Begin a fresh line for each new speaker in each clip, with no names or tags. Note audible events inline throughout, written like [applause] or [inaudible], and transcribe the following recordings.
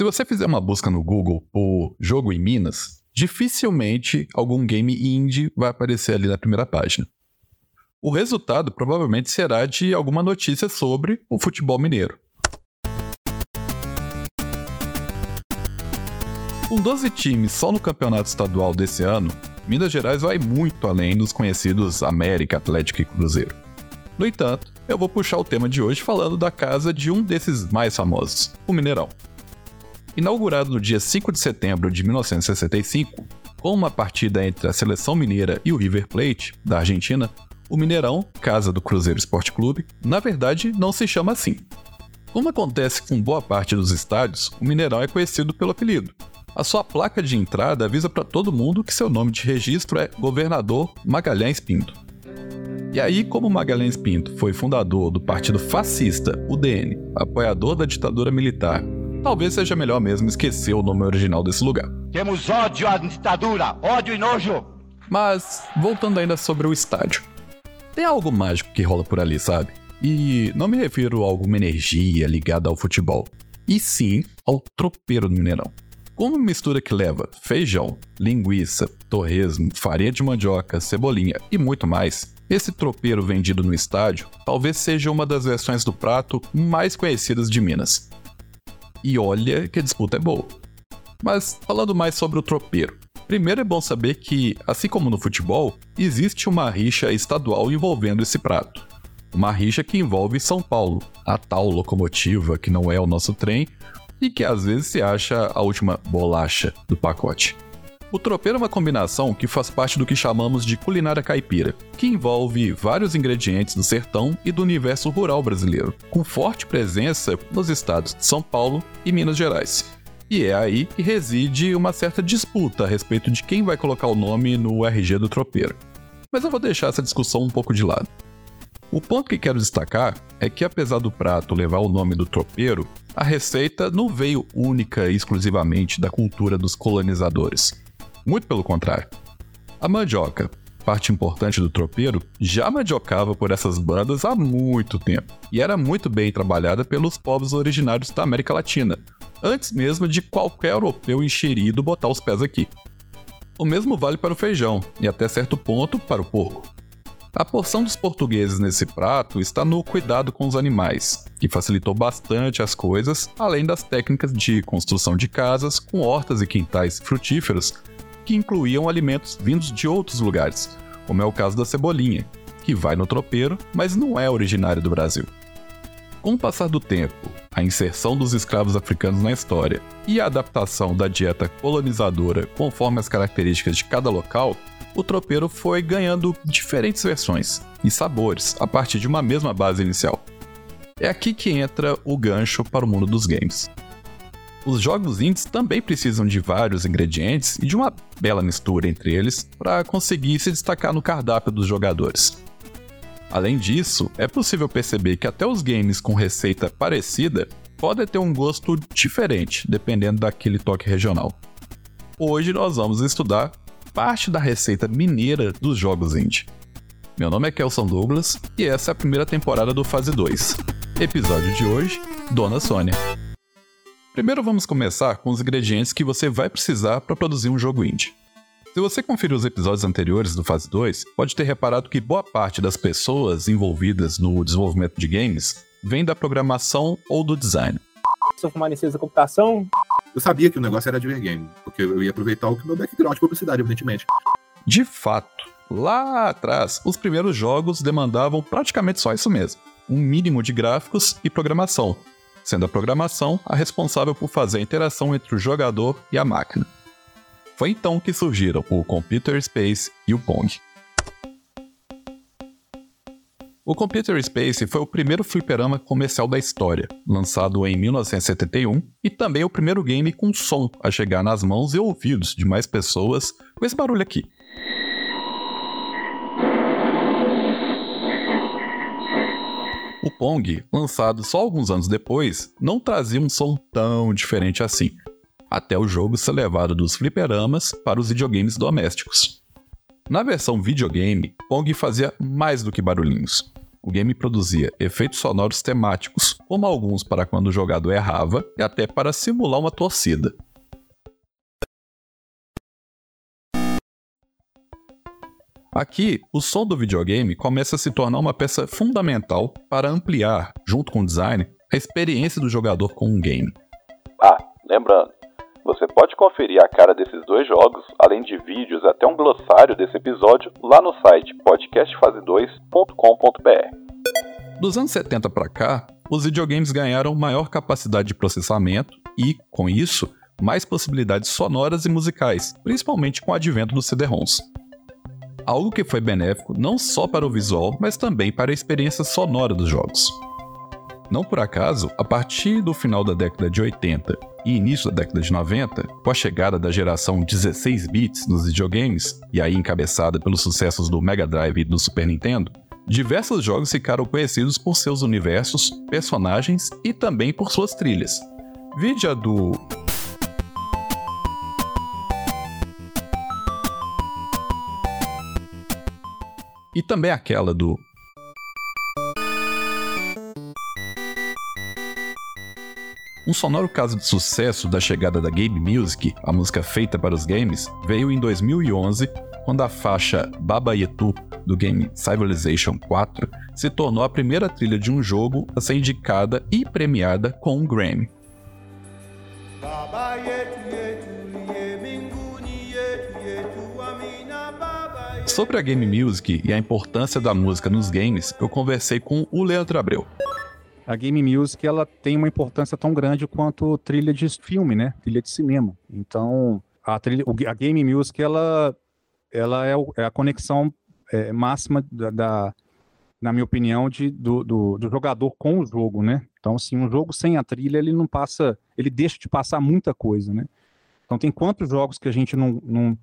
Se você fizer uma busca no Google por jogo em Minas, dificilmente algum game indie vai aparecer ali na primeira página. O resultado provavelmente será de alguma notícia sobre o futebol mineiro. Com 12 times só no campeonato estadual desse ano, Minas Gerais vai muito além dos conhecidos América, Atlético e Cruzeiro. No entanto, eu vou puxar o tema de hoje falando da casa de um desses mais famosos, o Mineirão. Inaugurado no dia 5 de setembro de 1965, com uma partida entre a seleção mineira e o River Plate, da Argentina, o Mineirão, casa do Cruzeiro Esporte Clube, na verdade não se chama assim. Como acontece com boa parte dos estádios, o Mineirão é conhecido pelo apelido. A sua placa de entrada avisa para todo mundo que seu nome de registro é Governador Magalhães Pinto. E aí, como Magalhães Pinto foi fundador do partido fascista, UDN, apoiador da ditadura militar talvez seja melhor mesmo esquecer o nome original desse lugar.
Temos ódio à ditadura, ódio e nojo.
Mas, voltando ainda sobre o estádio. Tem algo mágico que rola por ali, sabe? E não me refiro a alguma energia ligada ao futebol, e sim ao tropeiro do Mineirão. Com uma mistura que leva feijão, linguiça, torresmo, farinha de mandioca, cebolinha e muito mais, esse tropeiro vendido no estádio talvez seja uma das versões do prato mais conhecidas de Minas. E olha que a disputa é boa. Mas falando mais sobre o tropeiro. Primeiro é bom saber que, assim como no futebol, existe uma rixa estadual envolvendo esse prato. Uma rixa que envolve São Paulo, a tal locomotiva que não é o nosso trem e que às vezes se acha a última bolacha do pacote. O tropeiro é uma combinação que faz parte do que chamamos de culinária caipira, que envolve vários ingredientes do sertão e do universo rural brasileiro, com forte presença nos estados de São Paulo e Minas Gerais. E é aí que reside uma certa disputa a respeito de quem vai colocar o nome no RG do tropeiro. Mas eu vou deixar essa discussão um pouco de lado. O ponto que quero destacar é que, apesar do prato levar o nome do tropeiro, a receita não veio única e exclusivamente da cultura dos colonizadores. Muito pelo contrário. A mandioca, parte importante do tropeiro, já mandiocava por essas bandas há muito tempo e era muito bem trabalhada pelos povos originários da América Latina, antes mesmo de qualquer europeu enxerido botar os pés aqui. O mesmo vale para o feijão e até certo ponto para o porco. A porção dos portugueses nesse prato está no cuidado com os animais, que facilitou bastante as coisas, além das técnicas de construção de casas com hortas e quintais frutíferos que incluíam alimentos vindos de outros lugares, como é o caso da cebolinha, que vai no tropeiro, mas não é originário do Brasil. Com o passar do tempo, a inserção dos escravos africanos na história e a adaptação da dieta colonizadora conforme as características de cada local, o tropeiro foi ganhando diferentes versões e sabores a partir de uma mesma base inicial. É aqui que entra o gancho para o mundo dos games. Os jogos indies também precisam de vários ingredientes e de uma bela mistura entre eles para conseguir se destacar no cardápio dos jogadores. Além disso, é possível perceber que até os games com receita parecida podem ter um gosto diferente, dependendo daquele toque regional. Hoje nós vamos estudar parte da receita mineira dos jogos indie. Meu nome é Kelson Douglas e essa é a primeira temporada do Fase 2. Episódio de hoje: Dona Sônia. Primeiro vamos começar com os ingredientes que você vai precisar para produzir um jogo indie. Se você conferiu os episódios anteriores do Fase 2, pode ter reparado que boa parte das pessoas envolvidas no desenvolvimento de games vem da programação ou do design.
Sou formado em ciência da computação.
Eu sabia que o negócio era de game, porque eu ia aproveitar o meu background de publicidade, evidentemente.
De fato, lá atrás, os primeiros jogos demandavam praticamente só isso mesmo: um mínimo de gráficos e programação, sendo a programação a responsável por fazer a interação entre o jogador e a máquina. Foi então que surgiram o Computer Space e o Pong. O Computer Space foi o primeiro fliperama comercial da história, lançado em 1971, e também o primeiro game com som a chegar nas mãos e ouvidos de mais pessoas com esse barulho aqui. Pong, lançado só alguns anos depois, não trazia um som tão diferente assim, até o jogo ser levado dos fliperamas para os videogames domésticos. Na versão videogame, Pong fazia mais do que barulhinhos. O game produzia efeitos sonoros temáticos, como alguns para quando o jogador errava e até para simular uma torcida. Aqui, o som do videogame começa a se tornar uma peça fundamental para ampliar, junto com o design, a experiência do jogador com um game.
Ah, lembrando, você pode conferir a cara desses dois jogos, além de vídeos até um glossário desse episódio, lá no site podcastfase2.com.br.
Dos anos 70 para cá, os videogames ganharam maior capacidade de processamento e, com isso, mais possibilidades sonoras e musicais, principalmente com o advento dos CD-ROMs algo que foi benéfico não só para o visual, mas também para a experiência sonora dos jogos. Não por acaso, a partir do final da década de 80 e início da década de 90, com a chegada da geração 16 bits nos videogames, e aí encabeçada pelos sucessos do Mega Drive e do Super Nintendo, diversos jogos ficaram conhecidos por seus universos, personagens e também por suas trilhas. Vídeo do e também aquela do. Um sonoro caso de sucesso da chegada da Game Music, a música feita para os games, veio em 2011, quando a faixa Baba Yetu do game Civilization 4 se tornou a primeira trilha de um jogo a ser indicada e premiada com um Grammy. Sobre a game music e a importância da música nos games, eu conversei com o Leandro Abreu.
A game music ela tem uma importância tão grande quanto trilha de filme, né? Trilha de cinema. Então, a, trilha, a game music ela, ela é, é a conexão é, máxima da, da, na minha opinião, de, do, do, do, jogador com o jogo, né? Então, assim, um jogo sem a trilha, ele não passa, ele deixa de passar muita coisa, né? Então, tem quantos jogos que a gente não, não,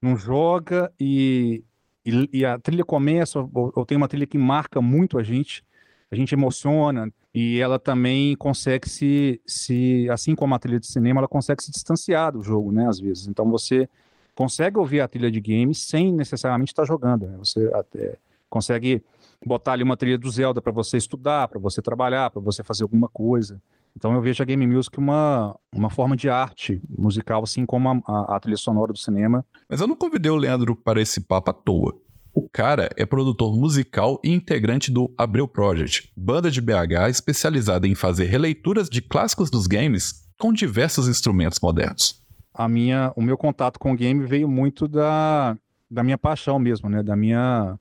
não joga e, e, e a trilha começa, ou, ou, tem uma trilha que marca muito a gente, a gente emociona, e ela também consegue se, se, assim como a trilha de cinema, ela consegue se distanciar do jogo, né, às vezes. Então você consegue ouvir a trilha de game sem necessariamente estar jogando, né? Você até consegue botar ali uma trilha do Zelda para você estudar, para você trabalhar, para você fazer alguma coisa. Então eu vejo a game music uma, uma forma de arte musical, assim como a, a, a trilha sonora do cinema.
Mas eu não convidei o Leandro para esse papo à toa. O cara é produtor musical e integrante do Abreu Project, banda de BH especializada em fazer releituras de clássicos dos games com diversos instrumentos modernos.
A minha, o meu contato com o game veio muito da, da minha paixão mesmo, né? Da minha,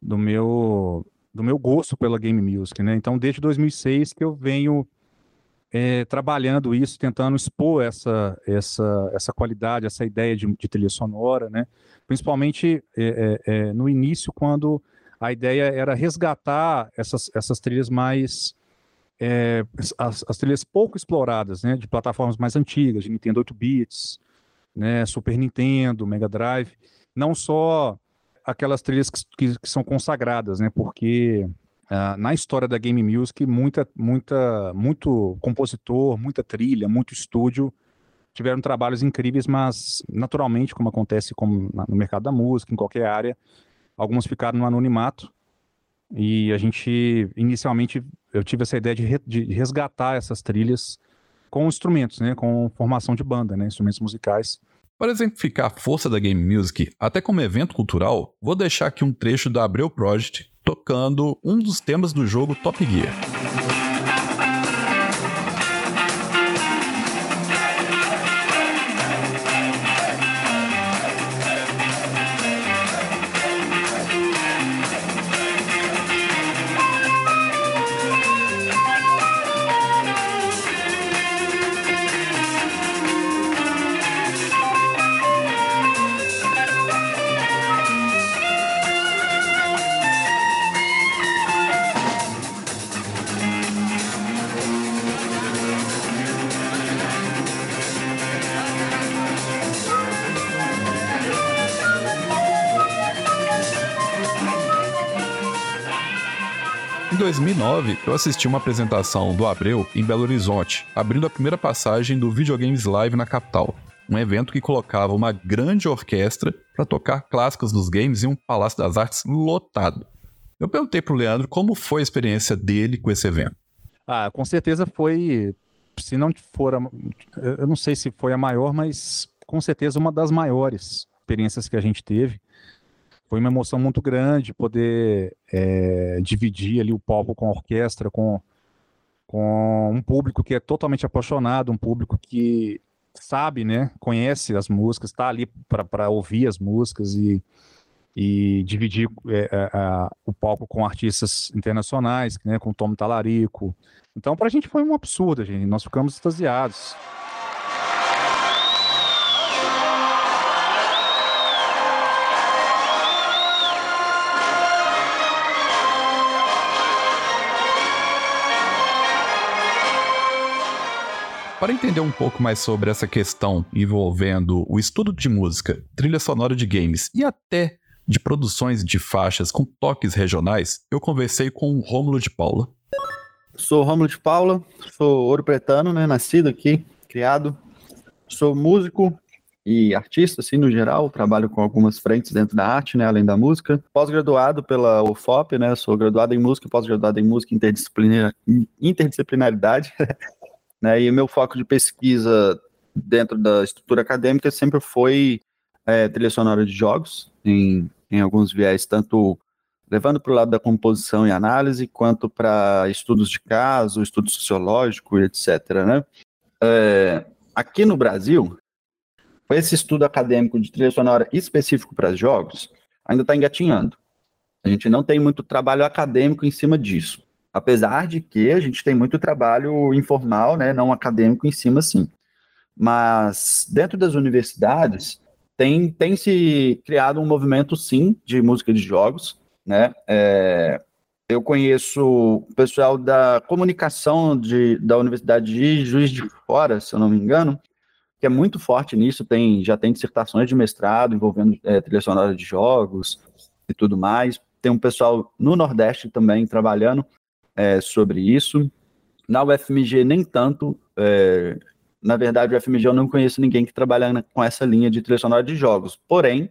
do meu, do meu gosto pela game music, né? Então, desde 2006 que eu venho é, trabalhando isso, tentando expor essa, essa, essa qualidade, essa ideia de, de trilha sonora, né? principalmente é, é, no início, quando a ideia era resgatar essas, essas trilhas mais. As, as, trilhas pouco exploradas, né, de plataformas mais antigas, de Nintendo 8 bits, né, Super Nintendo, Mega Drive, não só aquelas trilhas que, que, que são consagradas, né, porque Uh, na história da game music, muita, muita, muito compositor, muita trilha, muito estúdio tiveram trabalhos incríveis, mas naturalmente, como acontece como no mercado da música, em qualquer área, alguns ficaram no anonimato. E a gente, inicialmente, eu tive essa ideia de, re, de resgatar essas trilhas com instrumentos, né, com formação de banda, né, instrumentos musicais.
Para exemplificar a força da game music, até como evento cultural, vou deixar aqui um trecho da Abreu Project tocando um dos temas do jogo Top Gear. 2009, eu assisti uma apresentação do Abreu em Belo Horizonte, abrindo a primeira passagem do Videogames Live na capital, um evento que colocava uma grande orquestra para tocar clássicos dos games em um Palácio das Artes lotado. Eu perguntei pro Leandro como foi a experiência dele com esse evento.
Ah, com certeza foi, se não for, a, eu não sei se foi a maior, mas com certeza uma das maiores experiências que a gente teve. Foi uma emoção muito grande poder é, dividir ali o palco com a orquestra, com, com um público que é totalmente apaixonado, um público que sabe, né, conhece as músicas, está ali para ouvir as músicas e, e dividir é, é, o palco com artistas internacionais, né, com Tom Talarico. Então, para a gente foi um absurdo, gente. Nós ficamos extasiados.
Para entender um pouco mais sobre essa questão envolvendo o estudo de música, trilha sonora de games e até de produções de faixas com toques regionais, eu conversei com o Rômulo de Paula.
Sou Rômulo de Paula, sou ouro pretano, né, nascido aqui, criado. Sou músico e artista, assim, no geral, trabalho com algumas frentes dentro da arte, né, além da música. Pós-graduado pela UFOP, né, sou graduado em música, pós-graduado em música interdisciplinar, interdisciplinaridade. [laughs] Né? E o meu foco de pesquisa dentro da estrutura acadêmica sempre foi é, trilha sonora de jogos, em, em alguns viés, tanto levando para o lado da composição e análise, quanto para estudos de caso, estudo sociológico, etc. Né? É, aqui no Brasil, esse estudo acadêmico de trilha sonora específico para jogos ainda está engatinhando. A gente não tem muito trabalho acadêmico em cima disso. Apesar de que a gente tem muito trabalho informal, né, não acadêmico em cima, sim. Mas dentro das universidades tem, tem se criado um movimento, sim, de música de jogos, né? É, eu conheço o pessoal da comunicação de, da Universidade de Juiz de Fora, se eu não me engano, que é muito forte nisso, tem, já tem dissertações de mestrado envolvendo é, trilha sonora de jogos e tudo mais. Tem um pessoal no Nordeste também trabalhando é, sobre isso. Na UFMG, nem tanto. É, na verdade, o UFMG eu não conheço ninguém que trabalha com essa linha de trilha sonora de jogos. Porém,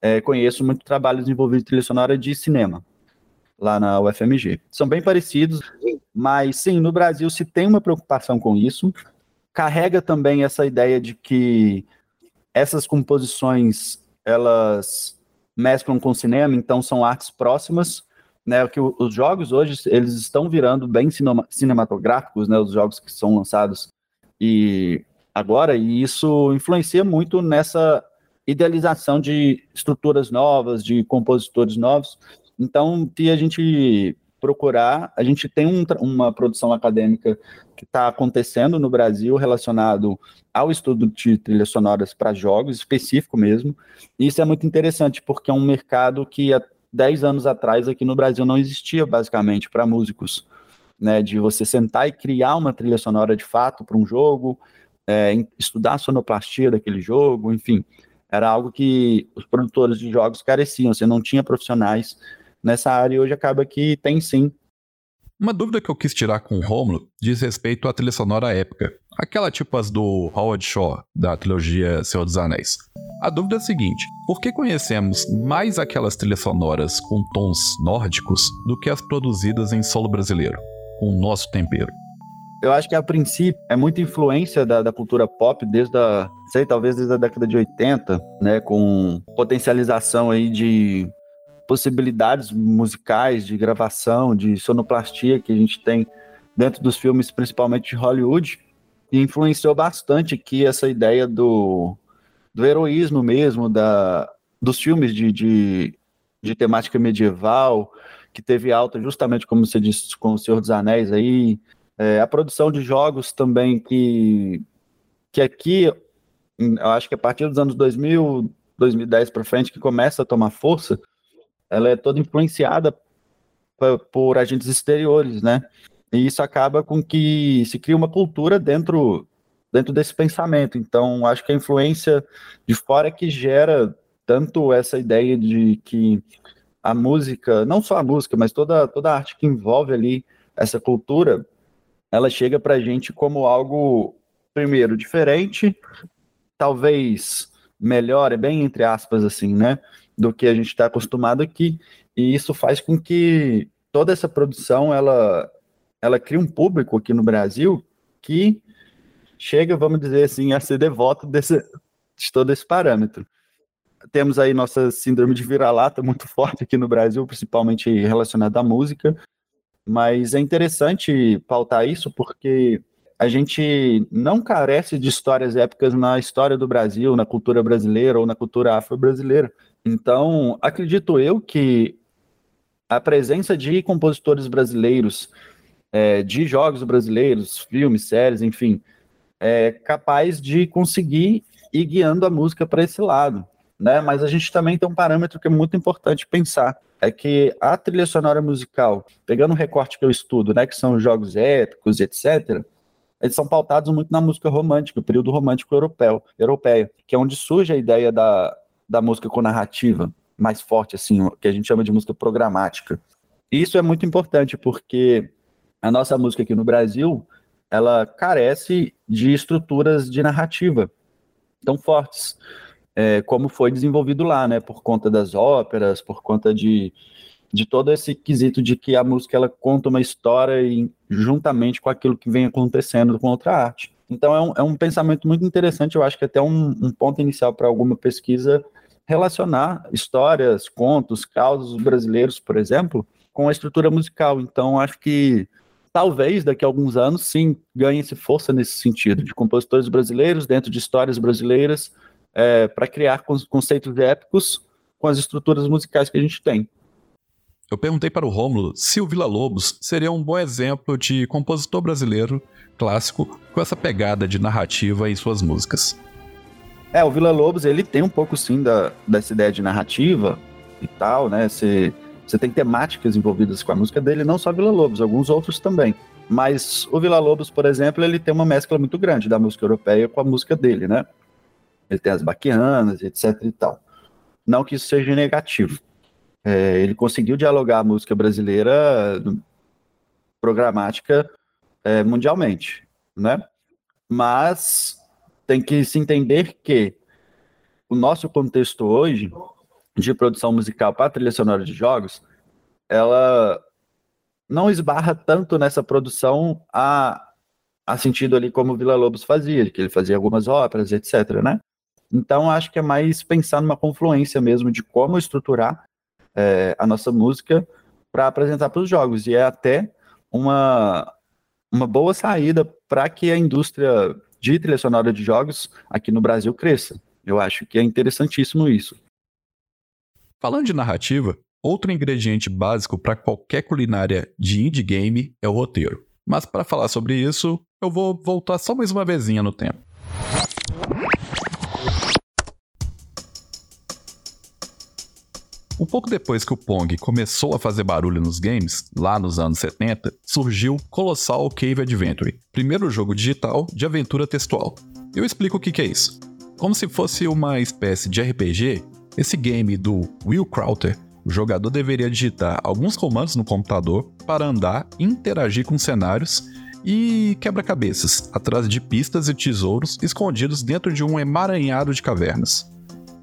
é, conheço muito trabalhos envolvidos em trilha sonora de cinema, lá na UFMG. São bem parecidos, mas sim, no Brasil se tem uma preocupação com isso. Carrega também essa ideia de que essas composições elas mesclam com cinema, então são artes próximas, né, que os jogos hoje eles estão virando bem cinema, cinematográficos, né, os jogos que são lançados e agora e isso influencia muito nessa idealização de estruturas novas, de compositores novos. Então, se a gente procurar, a gente tem um, uma produção acadêmica que está acontecendo no Brasil relacionado ao estudo de trilhas sonoras para jogos, específico mesmo. E isso é muito interessante, porque é um mercado que 10 anos atrás aqui no Brasil não existia basicamente para músicos, né, de você sentar e criar uma trilha sonora de fato para um jogo, é, estudar a sonoplastia daquele jogo, enfim, era algo que os produtores de jogos careciam, você não tinha profissionais nessa área e hoje acaba que tem sim.
Uma dúvida que eu quis tirar com o Romulo diz respeito à trilha sonora épica, aquela tipo as do Howard Shaw, da trilogia Senhor dos Anéis. A dúvida é a seguinte: por que conhecemos mais aquelas trilhas sonoras com tons nórdicos do que as produzidas em solo brasileiro, com o nosso tempero?
Eu acho que a princípio é muita influência da, da, cultura pop desde a, sei, talvez desde a década de 80, né, com potencialização aí de possibilidades musicais, de gravação, de sonoplastia que a gente tem dentro dos filmes, principalmente de Hollywood, e influenciou bastante aqui essa ideia do do heroísmo mesmo, da, dos filmes de, de, de temática medieval, que teve alta justamente, como você disse, com o Senhor dos Anéis aí, é, a produção de jogos também que, que aqui, eu acho que a partir dos anos 2000, 2010 para frente, que começa a tomar força, ela é toda influenciada por, agentes exteriores, né? E isso acaba com que se cria uma cultura dentro dentro desse pensamento. Então, acho que a influência de fora é que gera tanto essa ideia de que a música, não só a música, mas toda, toda a arte que envolve ali essa cultura, ela chega para a gente como algo, primeiro, diferente, talvez melhor, é bem entre aspas assim, né, do que a gente está acostumado aqui, e isso faz com que toda essa produção, ela, ela cria um público aqui no Brasil que chega, vamos dizer assim, a ser devoto desse, de todo esse parâmetro. Temos aí nossa síndrome de vira-lata muito [laughs] forte aqui no Brasil, principalmente relacionada à música, mas é interessante pautar isso porque a gente não carece de histórias épicas na história do Brasil, na cultura brasileira ou na cultura afro-brasileira. Então, acredito eu que a presença de compositores brasileiros, é, de jogos brasileiros, filmes, séries, enfim, é capaz de conseguir ir guiando a música para esse lado. Né? Mas a gente também tem um parâmetro que é muito importante pensar, é que a trilha sonora musical, pegando o recorte que eu estudo, né, que são jogos épicos, etc., eles são pautados muito na música romântica, o período romântico europeu, europeia, que é onde surge a ideia da, da música com narrativa mais forte, assim, que a gente chama de música programática. E isso é muito importante porque a nossa música aqui no Brasil, ela carece de estruturas de narrativa tão fortes, é, como foi desenvolvido lá, né, por conta das óperas, por conta de, de todo esse quesito de que a música ela conta uma história e, juntamente com aquilo que vem acontecendo com outra arte. Então é um, é um pensamento muito interessante, eu acho que até um, um ponto inicial para alguma pesquisa relacionar histórias, contos, causos brasileiros, por exemplo, com a estrutura musical. Então acho que talvez daqui a alguns anos sim ganhe-se força nesse sentido, de compositores brasileiros dentro de histórias brasileiras, é, para criar conceitos épicos com as estruturas musicais que a gente tem.
Eu perguntei para o Rômulo se o Vila Lobos seria um bom exemplo de compositor brasileiro clássico com essa pegada de narrativa em suas músicas.
É, o Vila Lobos, ele tem um pouco sim da, dessa ideia de narrativa e tal, né? Você, você tem temáticas envolvidas com a música dele, não só Vila Lobos, alguns outros também. Mas o Vila Lobos, por exemplo, ele tem uma mescla muito grande da música europeia com a música dele, né? Ele tem as baquianas, etc e tal. Não que isso seja negativo. É, ele conseguiu dialogar a música brasileira programática é, mundialmente, né? Mas tem que se entender que o nosso contexto hoje de produção musical para trilha sonora de jogos, ela não esbarra tanto nessa produção a, a sentido ali como o Vila Lobos fazia, que ele fazia algumas óperas, etc, né? Então, acho que é mais pensar numa confluência mesmo de como estruturar é, a nossa música para apresentar para os jogos. E é até uma, uma boa saída para que a indústria de trilha sonora de jogos aqui no Brasil cresça. Eu acho que é interessantíssimo isso.
Falando de narrativa, outro ingrediente básico para qualquer culinária de indie game é o roteiro. Mas para falar sobre isso, eu vou voltar só mais uma vezinha no tempo. Um pouco depois que o Pong começou a fazer barulho nos games, lá nos anos 70, surgiu Colossal Cave Adventure, primeiro jogo digital de aventura textual. Eu explico o que, é isso. Como se fosse uma espécie de RPG, esse game do Will Crowther, o jogador deveria digitar alguns comandos no computador para andar interagir com cenários e quebra-cabeças, atrás de pistas e tesouros escondidos dentro de um emaranhado de cavernas.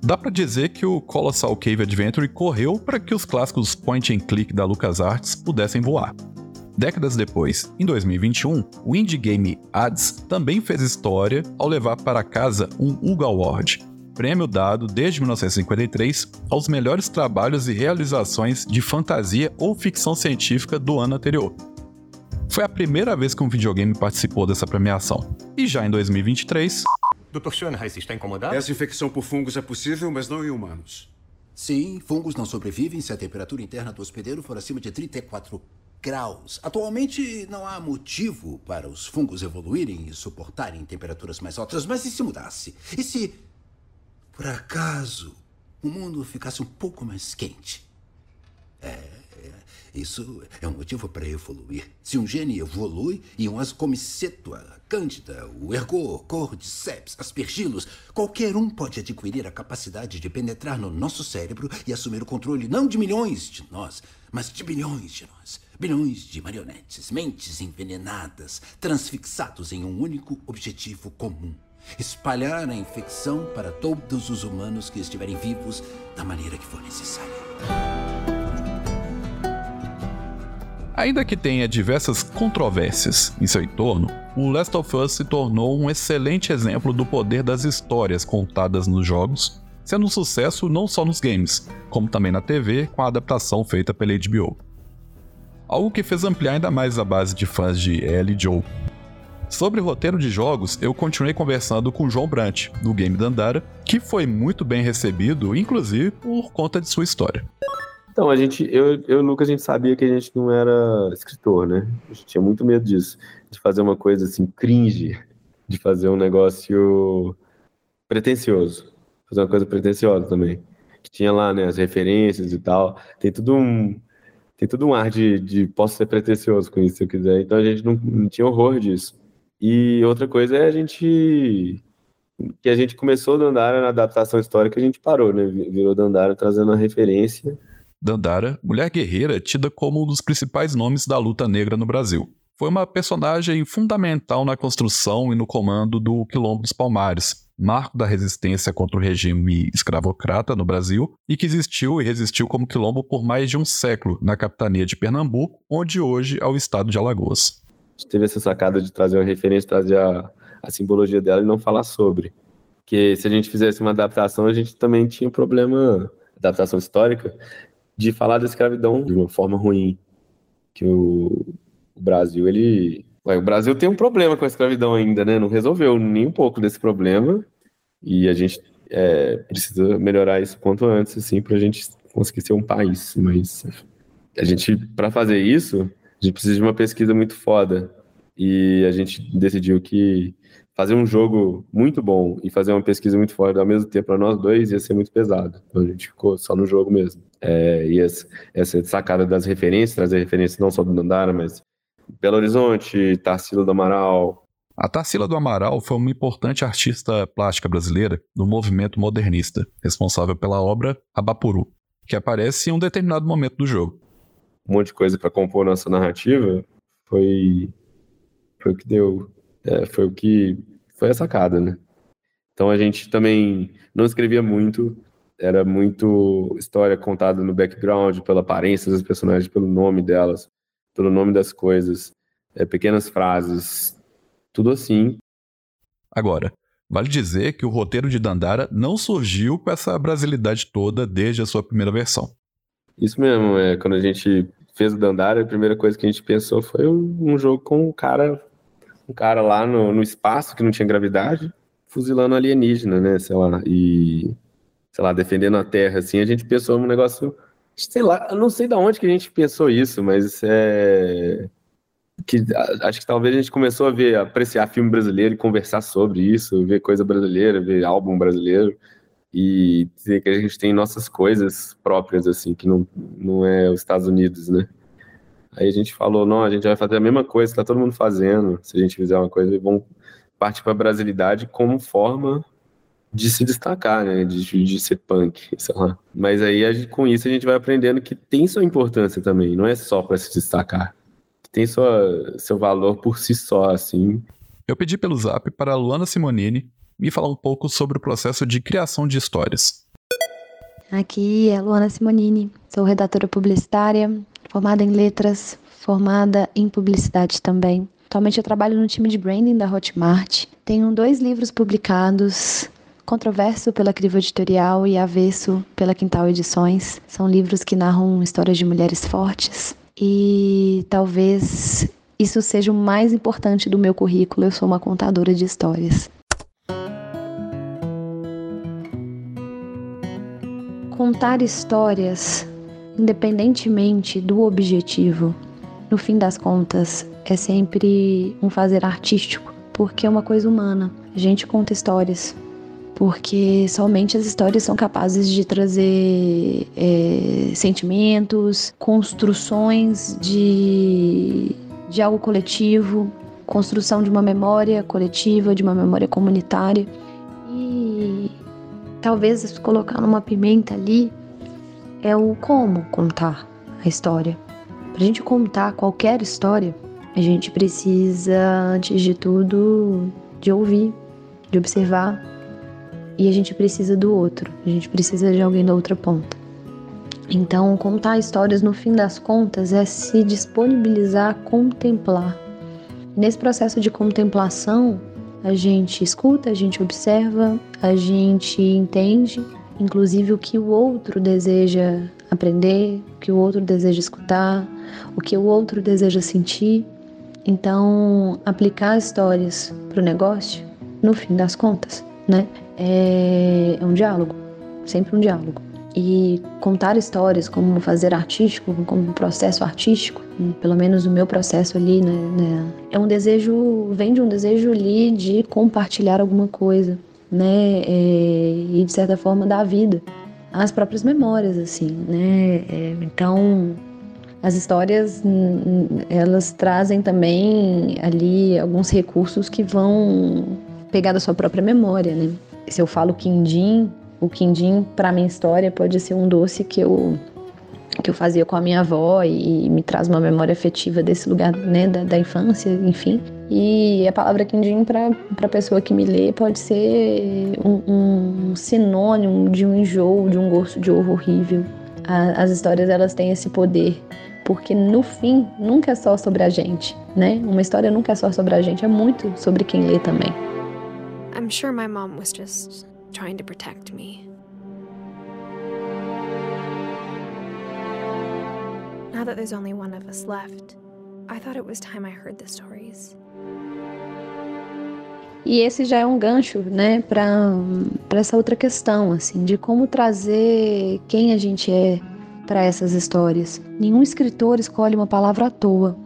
Dá para dizer que o Colossal Cave Adventure correu para que os clássicos point and click da LucasArts pudessem voar. Décadas depois, em 2021, o indie game Hades também fez história ao levar para casa um Uga Award, prêmio dado desde 1953 aos melhores trabalhos e realizações de fantasia ou ficção científica do ano anterior. Foi a primeira vez que um videogame participou dessa premiação. E já em 2023,
Dr. Schoenheis está incomodado?
Essa infecção por fungos é possível, mas não em humanos.
Sim, fungos não sobrevivem se a temperatura interna do hospedeiro for acima de 34 graus. Atualmente não há motivo para os fungos evoluírem e suportarem temperaturas mais altas, mas e se mudasse? E se, por acaso, o mundo ficasse um pouco mais quente? É, isso é um motivo para evoluir. Se um gene evolui e um ascomiceto, a cândida, o ergo, cordyceps, aspergilos, qualquer um pode adquirir a capacidade de penetrar no nosso cérebro e assumir o controle não de milhões de nós, mas de bilhões de nós. Bilhões de marionetes, mentes envenenadas, transfixados em um único objetivo comum. Espalhar a infecção para todos os humanos que estiverem vivos da maneira que for necessária.
Ainda que tenha diversas controvérsias em seu entorno, o Last of Us se tornou um excelente exemplo do poder das histórias contadas nos jogos, sendo um sucesso não só nos games, como também na TV com a adaptação feita pela HBO. Algo que fez ampliar ainda mais a base de fãs de Ellie Joe. Sobre roteiro de jogos, eu continuei conversando com João Brant, do Game Dandara, que foi muito bem recebido, inclusive por conta de sua história.
Então, a gente, eu, eu Lucas, a gente sabia que a gente não era escritor, né? A gente tinha muito medo disso, de fazer uma coisa assim, cringe, de fazer um negócio pretencioso, fazer uma coisa pretenciosa também. Que tinha lá, né, as referências e tal. Tem tudo um, tem tudo um ar de, de posso ser pretencioso com isso se eu quiser. Então a gente não, não tinha horror disso. E outra coisa é a gente que a gente começou Dandara na adaptação histórica, a gente parou, né? Virou Dandara trazendo a referência
Dandara, mulher guerreira tida como um dos principais nomes da luta negra no Brasil. Foi uma personagem fundamental na construção e no comando do Quilombo dos Palmares, marco da resistência contra o regime escravocrata no Brasil e que existiu e resistiu como quilombo por mais de um século na capitania de Pernambuco, onde hoje é o estado de Alagoas.
Teve essa sacada de trazer uma referência, trazer a, a simbologia dela e não falar sobre. Porque se a gente fizesse uma adaptação, a gente também tinha um problema, adaptação histórica, de falar da escravidão de uma forma ruim. Que o, o Brasil, ele. Ué, o Brasil tem um problema com a escravidão ainda, né? Não resolveu nem um pouco desse problema. E a gente é, precisa melhorar isso quanto antes, assim, para a gente conseguir ser um país. Mas a gente, para fazer isso, a gente precisa de uma pesquisa muito foda. E a gente decidiu que fazer um jogo muito bom e fazer uma pesquisa muito forte ao mesmo tempo para nós dois ia ser muito pesado. Então a gente ficou só no jogo mesmo. É, e essa, essa sacada das referências, trazer referências não só do Dandara, mas Belo Horizonte, Tarsila do Amaral.
A Tarsila do Amaral foi uma importante artista plástica brasileira do movimento modernista, responsável pela obra Abapuru, que aparece em um determinado momento do jogo.
Um monte de coisa para compor nossa narrativa foi, foi o que deu é, foi o que foi a sacada, né? Então a gente também não escrevia muito, era muito história contada no background, pela aparência das personagens, pelo nome delas, pelo nome das coisas, é, pequenas frases, tudo assim.
Agora, vale dizer que o roteiro de Dandara não surgiu com essa brasilidade toda desde a sua primeira versão.
Isso mesmo, é, quando a gente fez o Dandara, a primeira coisa que a gente pensou foi um, jogo com um cara um cara lá no, no espaço que não tinha gravidade, fuzilando alienígena, né? Sei lá, e sei lá, defendendo a Terra, assim, a gente pensou num negócio, sei lá, eu não sei de onde que a gente pensou isso, mas é que acho que talvez a gente começou a ver, a apreciar filme brasileiro e conversar sobre isso, ver coisa brasileira, ver álbum brasileiro e dizer que a gente tem nossas coisas próprias, assim, que não, não é os Estados Unidos, né? Aí a gente falou, não, a gente vai fazer a mesma coisa que tá todo mundo fazendo. Se a gente fizer uma coisa, vamos partir para a brasilidade como forma de se destacar, né? De, de ser punk, sei lá. Mas aí gente, com isso a gente vai aprendendo que tem sua importância também, não é só para se destacar. Tem sua, seu valor por si só, assim.
Eu pedi pelo zap para a Luana Simonini me falar um pouco sobre o processo de criação de histórias.
Aqui é Luana Simonini, sou redatora publicitária, formada em letras, formada em publicidade também. Atualmente eu trabalho no time de branding da Hotmart. Tenho dois livros publicados, Controverso pela Crivo Editorial e Avesso pela Quintal Edições. São livros que narram histórias de mulheres fortes. E talvez isso seja o mais importante do meu currículo. Eu sou uma contadora de histórias. Contar histórias independentemente do objetivo, no fim das contas, é sempre um fazer artístico, porque é uma coisa humana. A gente conta histórias, porque somente as histórias são capazes de trazer é, sentimentos, construções de, de algo coletivo, construção de uma memória coletiva, de uma memória comunitária. E talvez colocar uma pimenta ali é o como contar a história. Para a gente contar qualquer história, a gente precisa, antes de tudo, de ouvir, de observar, e a gente precisa do outro, a gente precisa de alguém da outra ponta. Então, contar histórias, no fim das contas, é se disponibilizar a contemplar. Nesse processo de contemplação, a gente escuta, a gente observa, a gente entende, inclusive o que o outro deseja aprender, o que o outro deseja escutar, o que o outro deseja sentir. Então, aplicar histórias para o negócio, no fim das contas, né, é, um diálogo, sempre um diálogo. E contar histórias como fazer artístico, como um processo artístico, pelo menos o meu processo ali, né, né, é um desejo, vem de um desejo ali de compartilhar alguma coisa, né, é, e de certa forma da vida, as próprias memórias, assim, né, é, então as histórias elas trazem também ali alguns recursos que vão pegar da sua própria memória, né? Se eu falo quindim, o quindim para minha história pode ser um doce que eu que eu fazia com a minha avó e, me traz uma memória afetiva desse lugar, né, da, da infância, enfim. E a palavra quindim para a pessoa que me lê pode ser um, um, sinônimo de um enjoo, de um gosto de ovo horrível. A, as histórias elas têm esse poder porque no fim nunca é só sobre a gente, né? Uma história nunca é só sobre a gente, é muito sobre quem lê também.
I'm sure my mom was just trying to protect me. Now that there's only one of us left, I thought it was time I heard the stories.
E esse já é um gancho, né, para essa outra questão, assim, de como trazer quem a gente é para essas histórias. Nenhum escritor escolhe uma palavra à toa,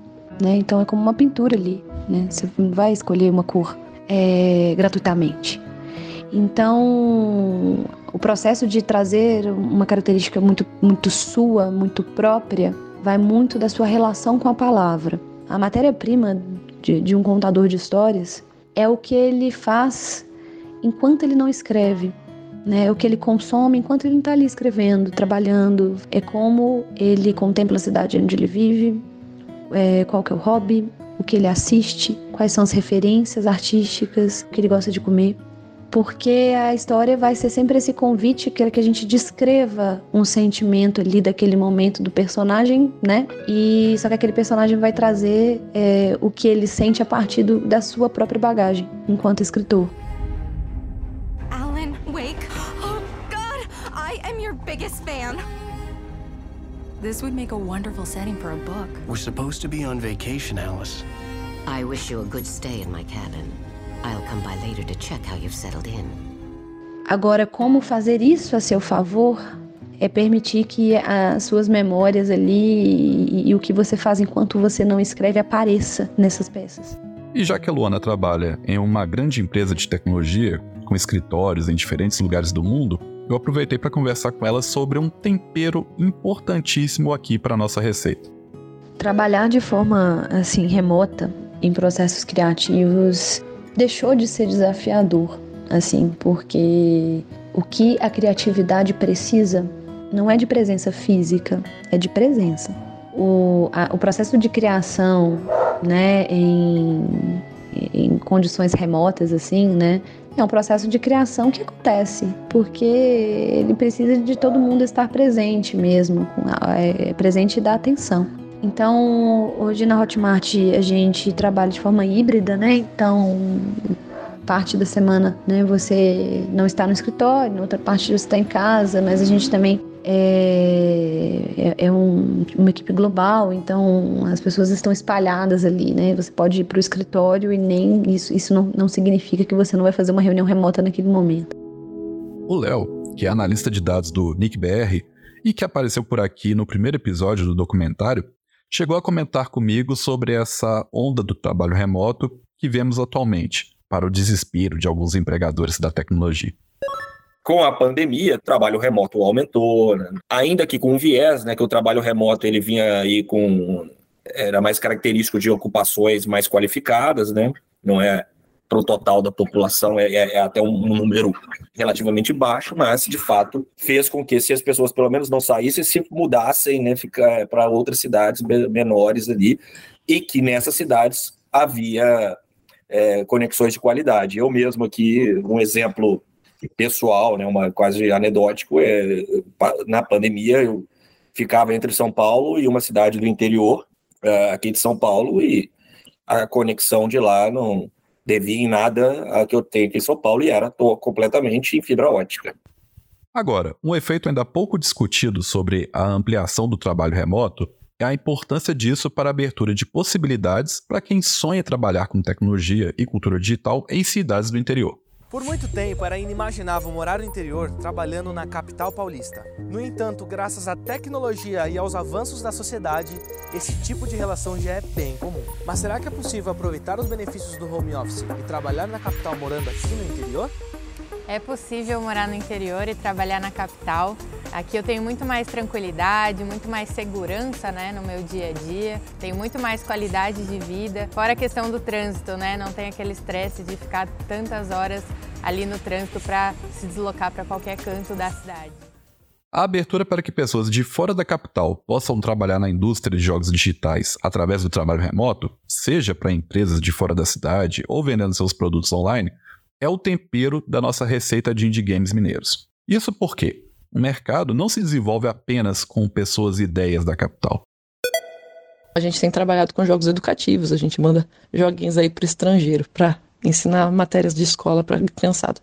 né? Então é como uma pintura ali, né? Você não vai escolher uma cor é, gratuitamente. Então, o processo de trazer uma característica muito, muito sua, muito própria, vai muito da sua relação com a palavra. A matéria-prima de, de um contador de histórias é o que ele faz enquanto ele não escreve, né? O que ele consome enquanto ele não está ali escrevendo, trabalhando. É como ele contempla a cidade onde ele vive, é, qual que é o hobby, o que ele assiste, quais são as referências artísticas, o que ele gosta de comer. Porque a história vai ser sempre esse convite que, que a gente descreva um sentimento ali daquele momento do personagem, né? E só que aquele personagem vai trazer é, o que ele sente a partir do, da sua própria bagagem enquanto escritor.
Alan Wake. Oh God, I am your biggest fan.
This would make a wonderful setting for a book.
We're supposed to be on vacation, Alice.
I wish you a good stay in my cabin. I'll come by later to check how you've settled in.
Agora, como fazer isso a seu favor é permitir que as suas memórias ali e, e, o que você faz enquanto você não escreve apareça nessas peças.
E já que a Luana trabalha em uma grande empresa de tecnologia, com escritórios em diferentes lugares do mundo, eu aproveitei para conversar com ela sobre um tempero importantíssimo aqui para nossa receita.
Trabalhar de forma assim remota em processos criativos deixou de ser desafiador, assim, porque o que a criatividade precisa não é de presença física, é de presença. O, a, o processo de criação, né, em, em condições remotas, assim, né, é um processo de criação que acontece, porque ele precisa de todo mundo estar presente mesmo, é, presente e dar atenção. Então, hoje na Hotmart a gente trabalha de forma híbrida, né? Então, parte da semana, né, você não está no escritório, outra parte você está em casa, mas a gente também é, é, é um, uma equipe global, então as pessoas estão espalhadas ali, né? Você pode ir para o escritório e nem isso, isso não, não significa que você não vai fazer uma reunião remota naquele momento.
O Léo, que é analista de dados do NICBR e que apareceu por aqui no primeiro episódio do documentário, chegou a comentar comigo sobre essa onda do trabalho remoto que vemos atualmente, para o desespero de alguns empregadores da tecnologia.
Com a pandemia, o trabalho remoto aumentou, né? ainda que com um viés, né, que o trabalho remoto ele vinha aí com era mais característico de ocupações mais qualificadas, né? Não é para o total da população é, é, é, até um número relativamente baixo, mas de fato fez com que se as pessoas pelo menos não saíssem, se mudassem, né, ficar para outras cidades menores ali, e que nessas cidades havia é, conexões de qualidade. Eu mesmo aqui, um exemplo pessoal, né, uma quase anedótico, é na pandemia eu ficava entre São Paulo e uma cidade do interior, uh, aqui de São Paulo, e a conexão de lá não devia em nada a que eu tenho aqui em São Paulo e era completamente em fibra ótica.
Agora, um efeito ainda pouco discutido sobre a ampliação do trabalho remoto é a importância disso para a abertura de possibilidades para quem sonha trabalhar com tecnologia e cultura digital em cidades do interior.
Por muito tempo era inimaginável morar no interior trabalhando na capital paulista. No entanto, graças à tecnologia e aos avanços da sociedade, esse tipo de relação já é bem comum. Mas será que é possível aproveitar os benefícios do home office e trabalhar na capital morando aqui no interior?
É possível morar no interior e trabalhar na capital. Aqui eu tenho muito mais tranquilidade, muito mais segurança né, no meu dia a dia, tenho muito mais qualidade de vida. Fora a questão do trânsito, né? Não tem aquele estresse de ficar tantas horas ali no trânsito para se deslocar para qualquer canto da cidade.
A abertura para que pessoas de fora da capital possam trabalhar na indústria de jogos digitais através do trabalho remoto, seja para empresas de fora da cidade ou vendendo seus produtos online, é o tempero da nossa receita de indie games mineiros. Isso porque o mercado não se desenvolve apenas com pessoas e ideias da capital.
A gente tem trabalhado com jogos educativos, a gente manda joguinhos aí para o estrangeiro para ensinar matérias de escola para criançada.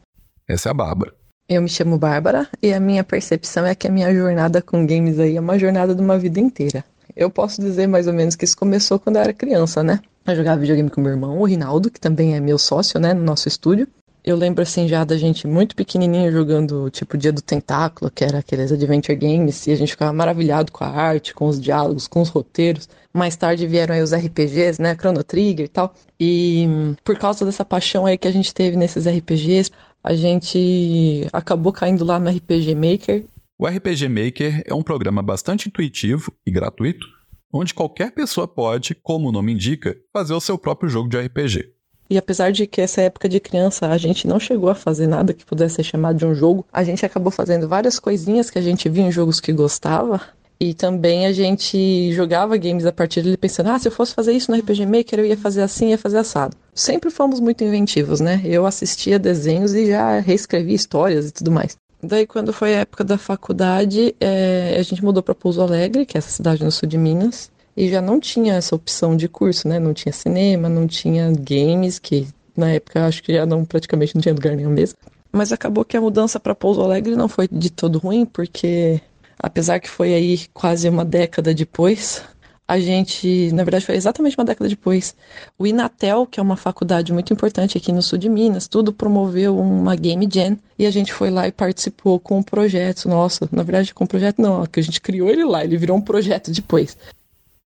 Essa é a Bárbara.
Eu me chamo Bárbara e a minha percepção é que a minha jornada com games aí é uma jornada de uma vida inteira. Eu posso dizer mais ou menos que isso começou quando eu era criança, né? Eu jogava videogame com meu irmão, o Rinaldo, que também é meu sócio, né, no nosso estúdio eu lembro assim já da gente muito pequenininho jogando tipo Dia do Tentáculo, que era aqueles adventure games, e a gente ficava maravilhado com a arte, com os diálogos, com os roteiros. Mais tarde vieram aí os RPGs, né, Chrono Trigger e tal. E por causa dessa paixão aí que a gente teve nesses RPGs, a gente acabou caindo lá no RPG Maker.
O RPG Maker é um programa bastante intuitivo e gratuito, onde qualquer pessoa pode, como o nome indica, fazer o seu próprio jogo de RPG.
E apesar de que essa época de criança a gente não chegou a fazer nada que pudesse ser chamado de um jogo, a gente acabou fazendo várias coisinhas que a gente via em jogos que gostava. E também a gente jogava games a partir dele pensando, ah, se eu fosse fazer isso no RPG Maker, eu ia fazer assim, ia fazer assado. Sempre fomos muito inventivos, né? Eu assistia desenhos e já reescrevia histórias e tudo mais. Daí, quando foi a época da faculdade, é, a gente mudou para Pouso Alegre, que é essa cidade no sul de Minas e já não tinha essa opção de curso, né? Não tinha cinema, não tinha games, que na época acho que já não praticamente não tinha lugar nenhum mesmo. Mas acabou que a mudança para Pouso Alegre não foi de todo ruim, porque apesar que foi aí quase uma década depois, a gente, na verdade foi exatamente uma década depois, o Inatel, que é uma faculdade muito importante aqui no sul de Minas, tudo promoveu uma Game Jam e a gente foi lá e participou com um projeto nosso, na verdade com um projeto não, que a gente criou ele lá, ele virou um projeto depois.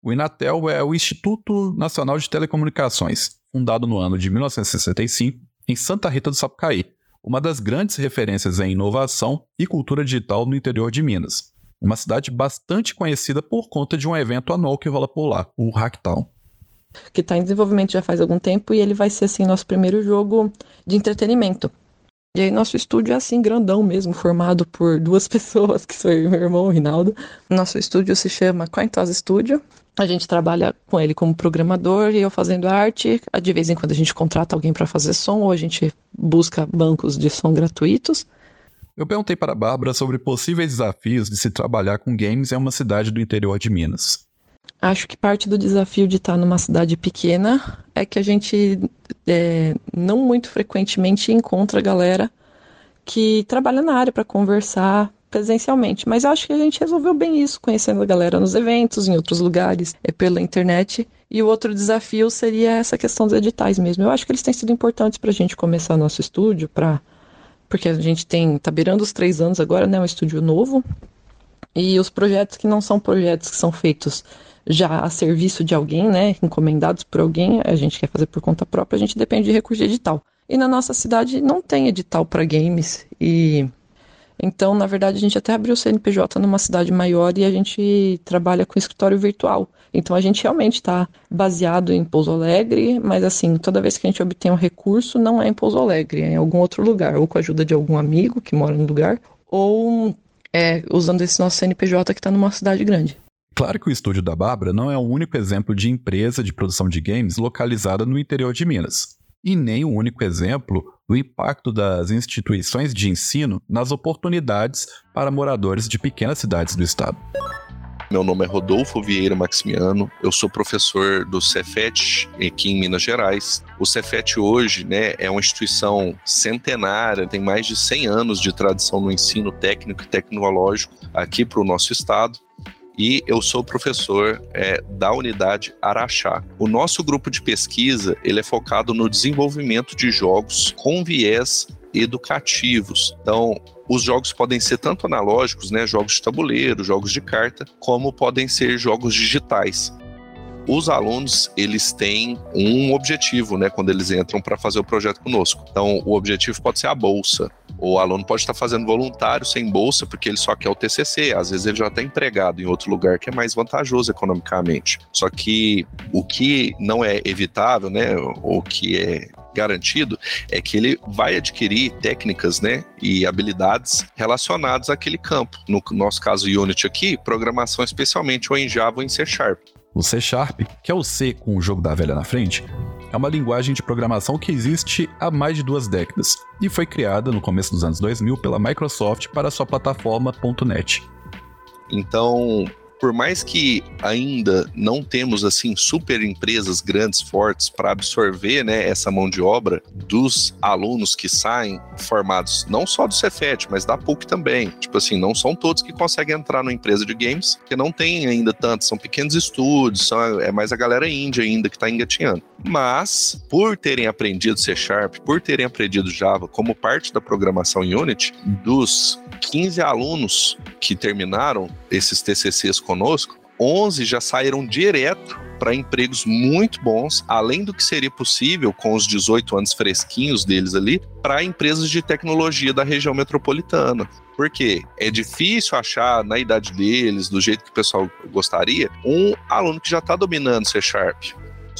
O Inatel é o Instituto Nacional de Telecomunicações, fundado no ano de 1965 em Santa Rita do Sapucaí, uma das grandes referências em inovação e cultura digital no interior de Minas. Uma cidade bastante conhecida por conta de um evento anual que rola por lá, o Hacktown.
Que está em desenvolvimento já faz algum tempo e ele vai ser assim nosso primeiro jogo de entretenimento. E aí nosso estúdio é assim, grandão mesmo, formado por duas [laughs] pessoas, que sou eu e meu irmão, Rinaldo. Nosso estúdio se chama Cointos Studio. A gente trabalha com ele como programador e eu fazendo arte. De vez em quando a gente contrata alguém para fazer som ou a gente busca bancos de som gratuitos.
Eu perguntei para a Bárbara sobre possíveis desafios de se trabalhar com games em uma cidade do interior de Minas.
Acho que parte do desafio de estar numa cidade pequena é que a gente é, não muito frequentemente encontra galera que trabalha na área para conversar presencialmente. Mas eu acho que a gente resolveu bem isso, conhecendo a galera nos eventos, em outros lugares, é pela internet. E o outro desafio seria essa questão dos editais mesmo. Eu acho que eles têm sido importantes para a gente começar nosso estúdio, para porque a gente tem tá beirando os três anos agora, né, um estúdio novo. E os projetos que não são projetos que são feitos já a serviço de alguém, né, encomendados por alguém, a gente quer fazer por conta própria, a gente depende de recurso de edital. E na nossa cidade não tem edital para games e então, na verdade, a gente até abriu o CNPJ numa cidade maior e a gente trabalha com escritório virtual. Então, a gente realmente está baseado em Pouso Alegre, mas assim, toda vez que a gente obtém um recurso, não é em Pouso Alegre, é em algum outro lugar, ou com a ajuda de algum amigo que mora no lugar, ou é, usando esse nosso CNPJ que está numa cidade grande.
Claro que o estúdio da Bárbara não é o único exemplo de empresa de produção de games localizada no interior de Minas, e nem o único exemplo do impacto das instituições de ensino nas oportunidades para moradores de pequenas cidades do estado.
Meu nome é Rodolfo Vieira Maximiano, eu sou professor do Cefet aqui em Minas Gerais. O Cefet hoje né, é uma instituição centenária, tem mais de 100 anos de tradição no ensino técnico e tecnológico aqui para o nosso estado e eu sou professor é, da unidade Araxá. O nosso grupo de pesquisa ele é focado no desenvolvimento de jogos com viés educativos. Então, os jogos podem ser tanto analógicos, né, jogos de tabuleiro, jogos de carta, como podem ser jogos digitais. Os alunos, eles têm um objetivo, né, quando eles entram para fazer o projeto conosco. Então, o objetivo pode ser a bolsa. O aluno pode estar fazendo voluntário sem bolsa, porque ele só quer o TCC. Às vezes ele já está empregado em outro lugar que é mais vantajoso economicamente. Só que o que não é evitável, né, o que é garantido é que ele vai adquirir técnicas, né, e habilidades relacionadas àquele campo. No nosso caso Unity aqui, programação especialmente ou em Java ou em C Sharp.
O C Sharp, que é o C com o jogo da velha na frente, é uma linguagem de programação que existe há mais de duas décadas e foi criada no começo dos anos 2000 pela Microsoft para sua plataforma .NET.
Então, por mais que ainda não temos assim super empresas grandes, fortes para absorver, né, essa mão de obra dos alunos que saem formados não só do Cefet, mas da PUC também. Tipo assim, não são todos que conseguem entrar numa empresa de games, porque não tem ainda tanto, são pequenos estúdios, são, é mais a galera índia ainda que está engatinhando. Mas, por terem aprendido C Sharp, por terem aprendido Java como parte da programação Unity, dos 15 alunos que terminaram esses TCCs conosco, 11 já saíram direto para empregos muito bons, além do que seria possível com os 18 anos fresquinhos deles ali, para empresas de tecnologia da região metropolitana. Porque é difícil achar na idade deles, do jeito que o pessoal gostaria, um aluno que já está dominando C Sharp,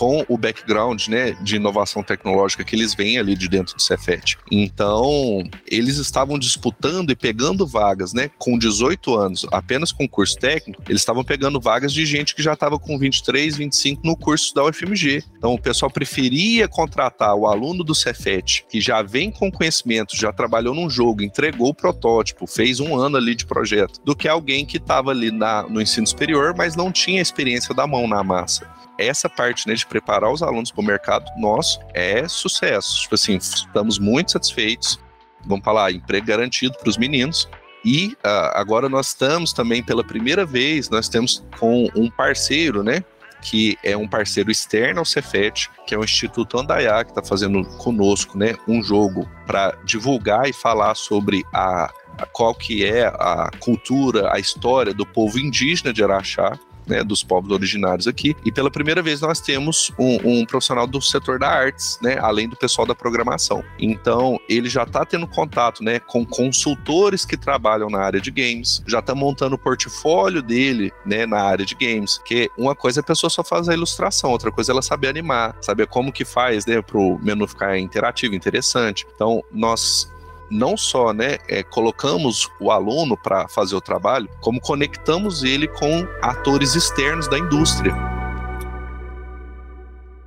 com o background né, de inovação tecnológica que eles vêm ali de dentro do Cefet. Então, eles estavam disputando e pegando vagas, né, com 18 anos, apenas com curso técnico, eles estavam pegando vagas de gente que já estava com 23, 25 no curso da UFMG. Então, o pessoal preferia contratar o aluno do Cefet, que já vem com conhecimento, já trabalhou num jogo, entregou o protótipo, fez um ano ali de projeto, do que alguém que estava ali na, no ensino superior, mas não tinha experiência da mão na massa essa parte né, de preparar os alunos para o mercado nosso é sucesso. Tipo assim, estamos muito satisfeitos. Vamos falar, emprego garantido para os meninos. E uh, agora nós estamos também, pela primeira vez, nós temos com um parceiro, né? Que é um parceiro externo ao Cefet, que é o Instituto Andaiá, que está fazendo conosco né, um jogo para divulgar e falar sobre a, a, qual que é a cultura, a história do povo indígena de Araxá né, dos povos originários aqui. E pela primeira vez nós temos um, um, profissional do setor da artes, né, além do pessoal da programação. Então ele já está tendo contato, né, com consultores que trabalham na área de games, já está montando o portfólio dele, né, na área de games. Que uma coisa é a pessoa só faz a ilustração, outra coisa é ela saber animar, saber como que faz, né, para o menu ficar interativo, interessante. Então nós não só né, é, colocamos o aluno para fazer o trabalho, como conectamos ele com atores externos da indústria.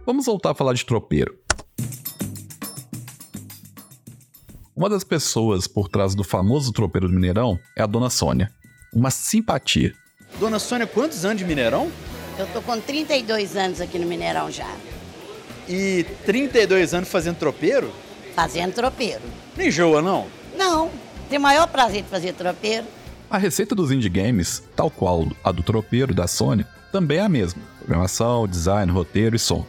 Vamos voltar a falar de tropeiro. Uma das pessoas por trás do famoso tropeiro do Mineirão é a dona Sônia. Uma simpatia.
Dona Sônia, quantos anos de Mineirão?
Eu tô com 32 anos aqui no Mineirão já.
E 32 anos fazendo tropeiro?
Fazendo tropeiro.
Não enjoa, não?
Não. Tem o maior prazer de fazer tropeiro.
A receita dos indie games, tal qual a do tropeiro da Sony, também é a mesma: programação, design, roteiro e som.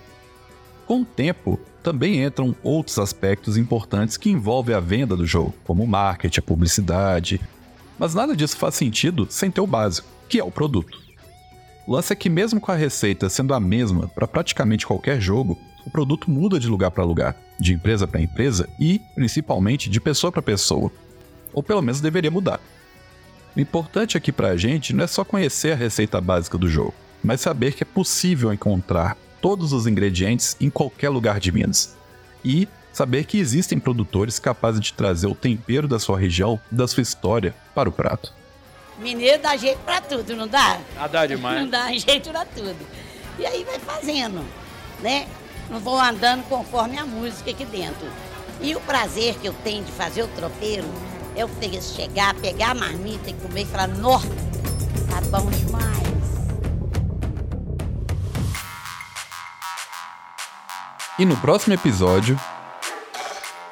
Com o tempo, também entram outros aspectos importantes que envolvem a venda do jogo, como o marketing, a publicidade. Mas nada disso faz sentido sem ter o básico, que é o produto. O lance é que, mesmo com a receita sendo a mesma para praticamente qualquer jogo, o produto muda de lugar para lugar, de empresa para empresa e, principalmente, de pessoa para pessoa. Ou pelo menos deveria mudar. O importante aqui para a gente não é só conhecer a receita básica do jogo, mas saber que é possível encontrar todos os ingredientes em qualquer lugar de Minas. E saber que existem produtores capazes de trazer o tempero da sua região, da sua história, para o prato.
Mineiro dá jeito para tudo, não dá?
Ah, dá demais. [laughs]
Não dá jeito para tudo. E aí vai fazendo, né? não vou andando conforme a música aqui dentro. E o prazer que eu tenho de fazer o tropeiro é que chegar, pegar a marmita e comer e falar, nossa, tá bom demais.
E no próximo episódio.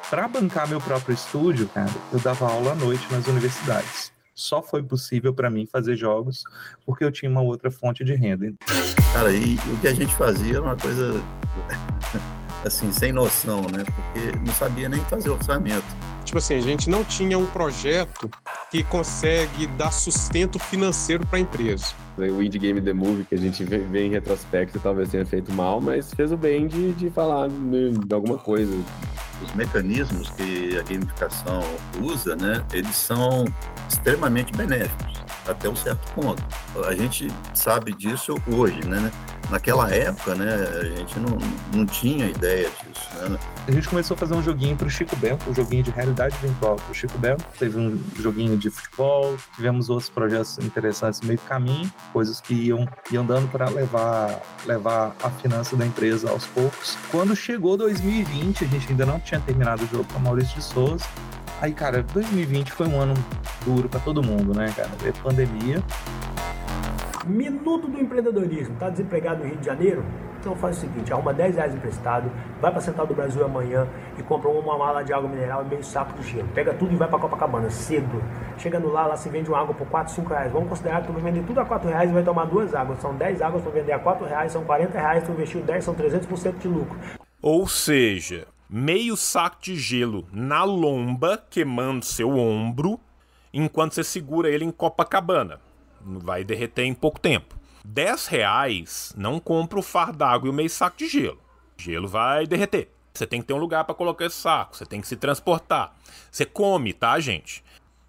Para bancar meu próprio estúdio, cara, eu dava aula à noite nas universidades. Só foi possível para mim fazer jogos porque eu tinha uma outra fonte de renda.
Cara, e o que a gente fazia era uma coisa [laughs] assim, sem noção, né? Porque não sabia nem fazer orçamento.
Tipo assim, a gente não tinha um projeto que consegue dar sustento financeiro para a empresa.
O Indie Game The Movie, que a gente vê, em retrospecto, talvez tenha feito mal, mas fez o bem de, de falar de, de alguma coisa.
Os mecanismos que a gamificação usa, né? Eles são extremamente benéficos, até um certo ponto. A gente sabe disso hoje, né? Naquela época, né, a gente não, não tinha ideia disso, né?
A gente começou a fazer um joguinho pro Chico Bento, um joguinho de realidade virtual pro Chico Bento. Teve um joguinho de futebol, tivemos outros projetos interessantes meio caminho, coisas que iam, iam dando para levar, levar a finança da empresa aos poucos. Quando chegou 2020, a gente ainda não tinha terminado o jogo com a Maurício de Souza. Aí, cara, 2020 foi um ano duro para todo mundo, né, cara? Pandemia.
Minuto do empreendedorismo. Tá desempregado no Rio de Janeiro? Então faz o seguinte, arruma 10 reais emprestado, vai para Central do Brasil amanhã e compra uma mala de água mineral e meio saco de gelo. Pega tudo e vai para Copacabana, cedo. Chegando lá, lá se vende uma água por 4, 5 reais. Vamos considerar que tu vai vender tudo a 4 reais e vai tomar duas águas. São 10 águas para vender a 4 reais, são 40 reais, tu investiu 10, são 300% de lucro.
Ou seja, meio saco de gelo na lomba, queimando seu ombro, enquanto você segura ele em Copacabana. Vai derreter em pouco tempo. 10 reais não compra o fardo d'água e o meio saco de gelo. O gelo vai derreter. Você tem que ter um lugar para colocar esse saco, você tem que se transportar. Você come, tá, gente?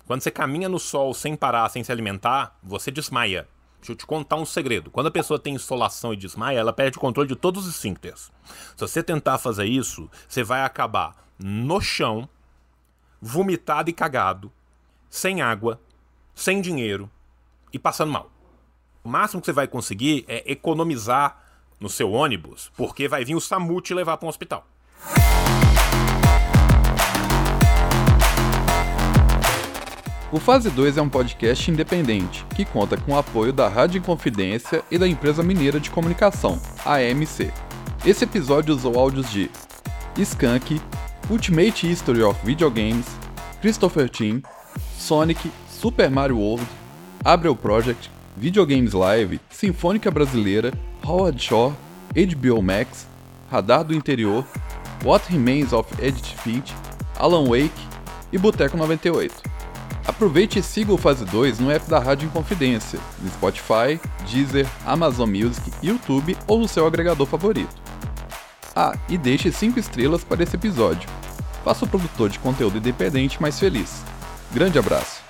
Quando você caminha no sol sem parar, sem se alimentar, você desmaia. Deixa eu te contar um segredo. Quando a pessoa tem insolação e desmaia, ela perde o controle de todos os esfíncteres. Se você tentar fazer isso, você vai acabar no chão, vomitado e cagado, sem água, sem dinheiro e passando mal. O máximo que você vai conseguir é economizar no seu ônibus, porque vai vir o SAMU te levar para um hospital.
O Fase 2 é um podcast independente que conta com o apoio da Rádio Inconfidência e da empresa mineira de comunicação, AMC. Esse episódio usou áudios de Skunk, Ultimate History of Video Games, Christopher Tim, Sonic, Super Mario World, Abrel Project, Videogames Live, Sinfônica Brasileira, Howard Shore, HBO Max, Radar do Interior, What Remains of Edith Finch, Alan Wake e Boteco 98. Aproveite e siga o Fase 2 no app da Rádio Inconfidência, no Spotify, Deezer, Amazon Music, YouTube ou no seu agregador favorito. Ah, e deixe 5 estrelas para esse episódio. Faça o produtor de conteúdo independente mais feliz. Grande abraço!